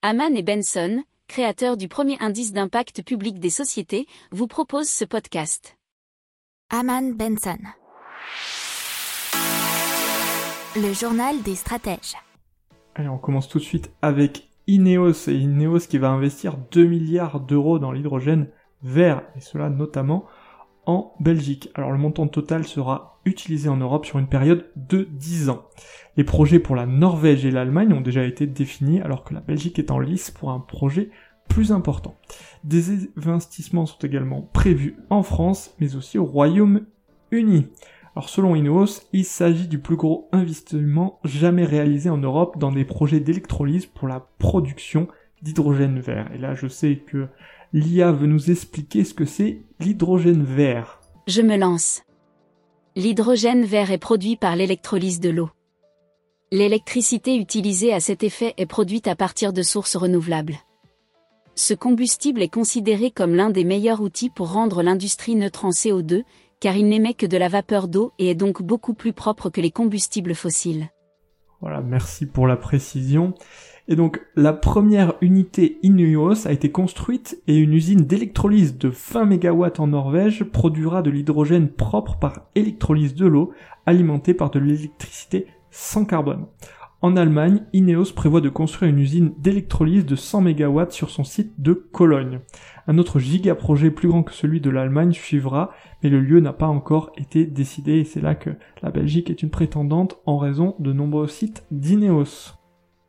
Haman et Benson, créateurs du premier indice d'impact public des sociétés, vous proposent ce podcast. Haman Benson. Le journal des stratèges. Allez, on commence tout de suite avec Ineos et Ineos qui va investir 2 milliards d'euros dans l'hydrogène vert et cela notamment en Belgique. Alors le montant total sera utilisé en Europe sur une période de 10 ans. Les projets pour la Norvège et l'Allemagne ont déjà été définis alors que la Belgique est en lice pour un projet plus important. Des investissements sont également prévus en France mais aussi au Royaume-Uni. Alors selon Ineos, il s'agit du plus gros investissement jamais réalisé en Europe dans des projets d'électrolyse pour la production d'hydrogène vert. Et là je sais que l'IA veut nous expliquer ce que c'est l'hydrogène vert. Je me lance. L'hydrogène vert est produit par l'électrolyse de l'eau. L'électricité utilisée à cet effet est produite à partir de sources renouvelables. Ce combustible est considéré comme l'un des meilleurs outils pour rendre l'industrie neutre en CO2, car il n'émet que de la vapeur d'eau et est donc beaucoup plus propre que les combustibles fossiles. Voilà, merci pour la précision. Et donc la première unité Ineos a été construite et une usine d'électrolyse de 20 MW en Norvège produira de l'hydrogène propre par électrolyse de l'eau alimentée par de l'électricité sans carbone. En Allemagne, Ineos prévoit de construire une usine d'électrolyse de 100 MW sur son site de Cologne. Un autre giga-projet plus grand que celui de l'Allemagne suivra, mais le lieu n'a pas encore été décidé et c'est là que la Belgique est une prétendante en raison de nombreux sites d'Ineos.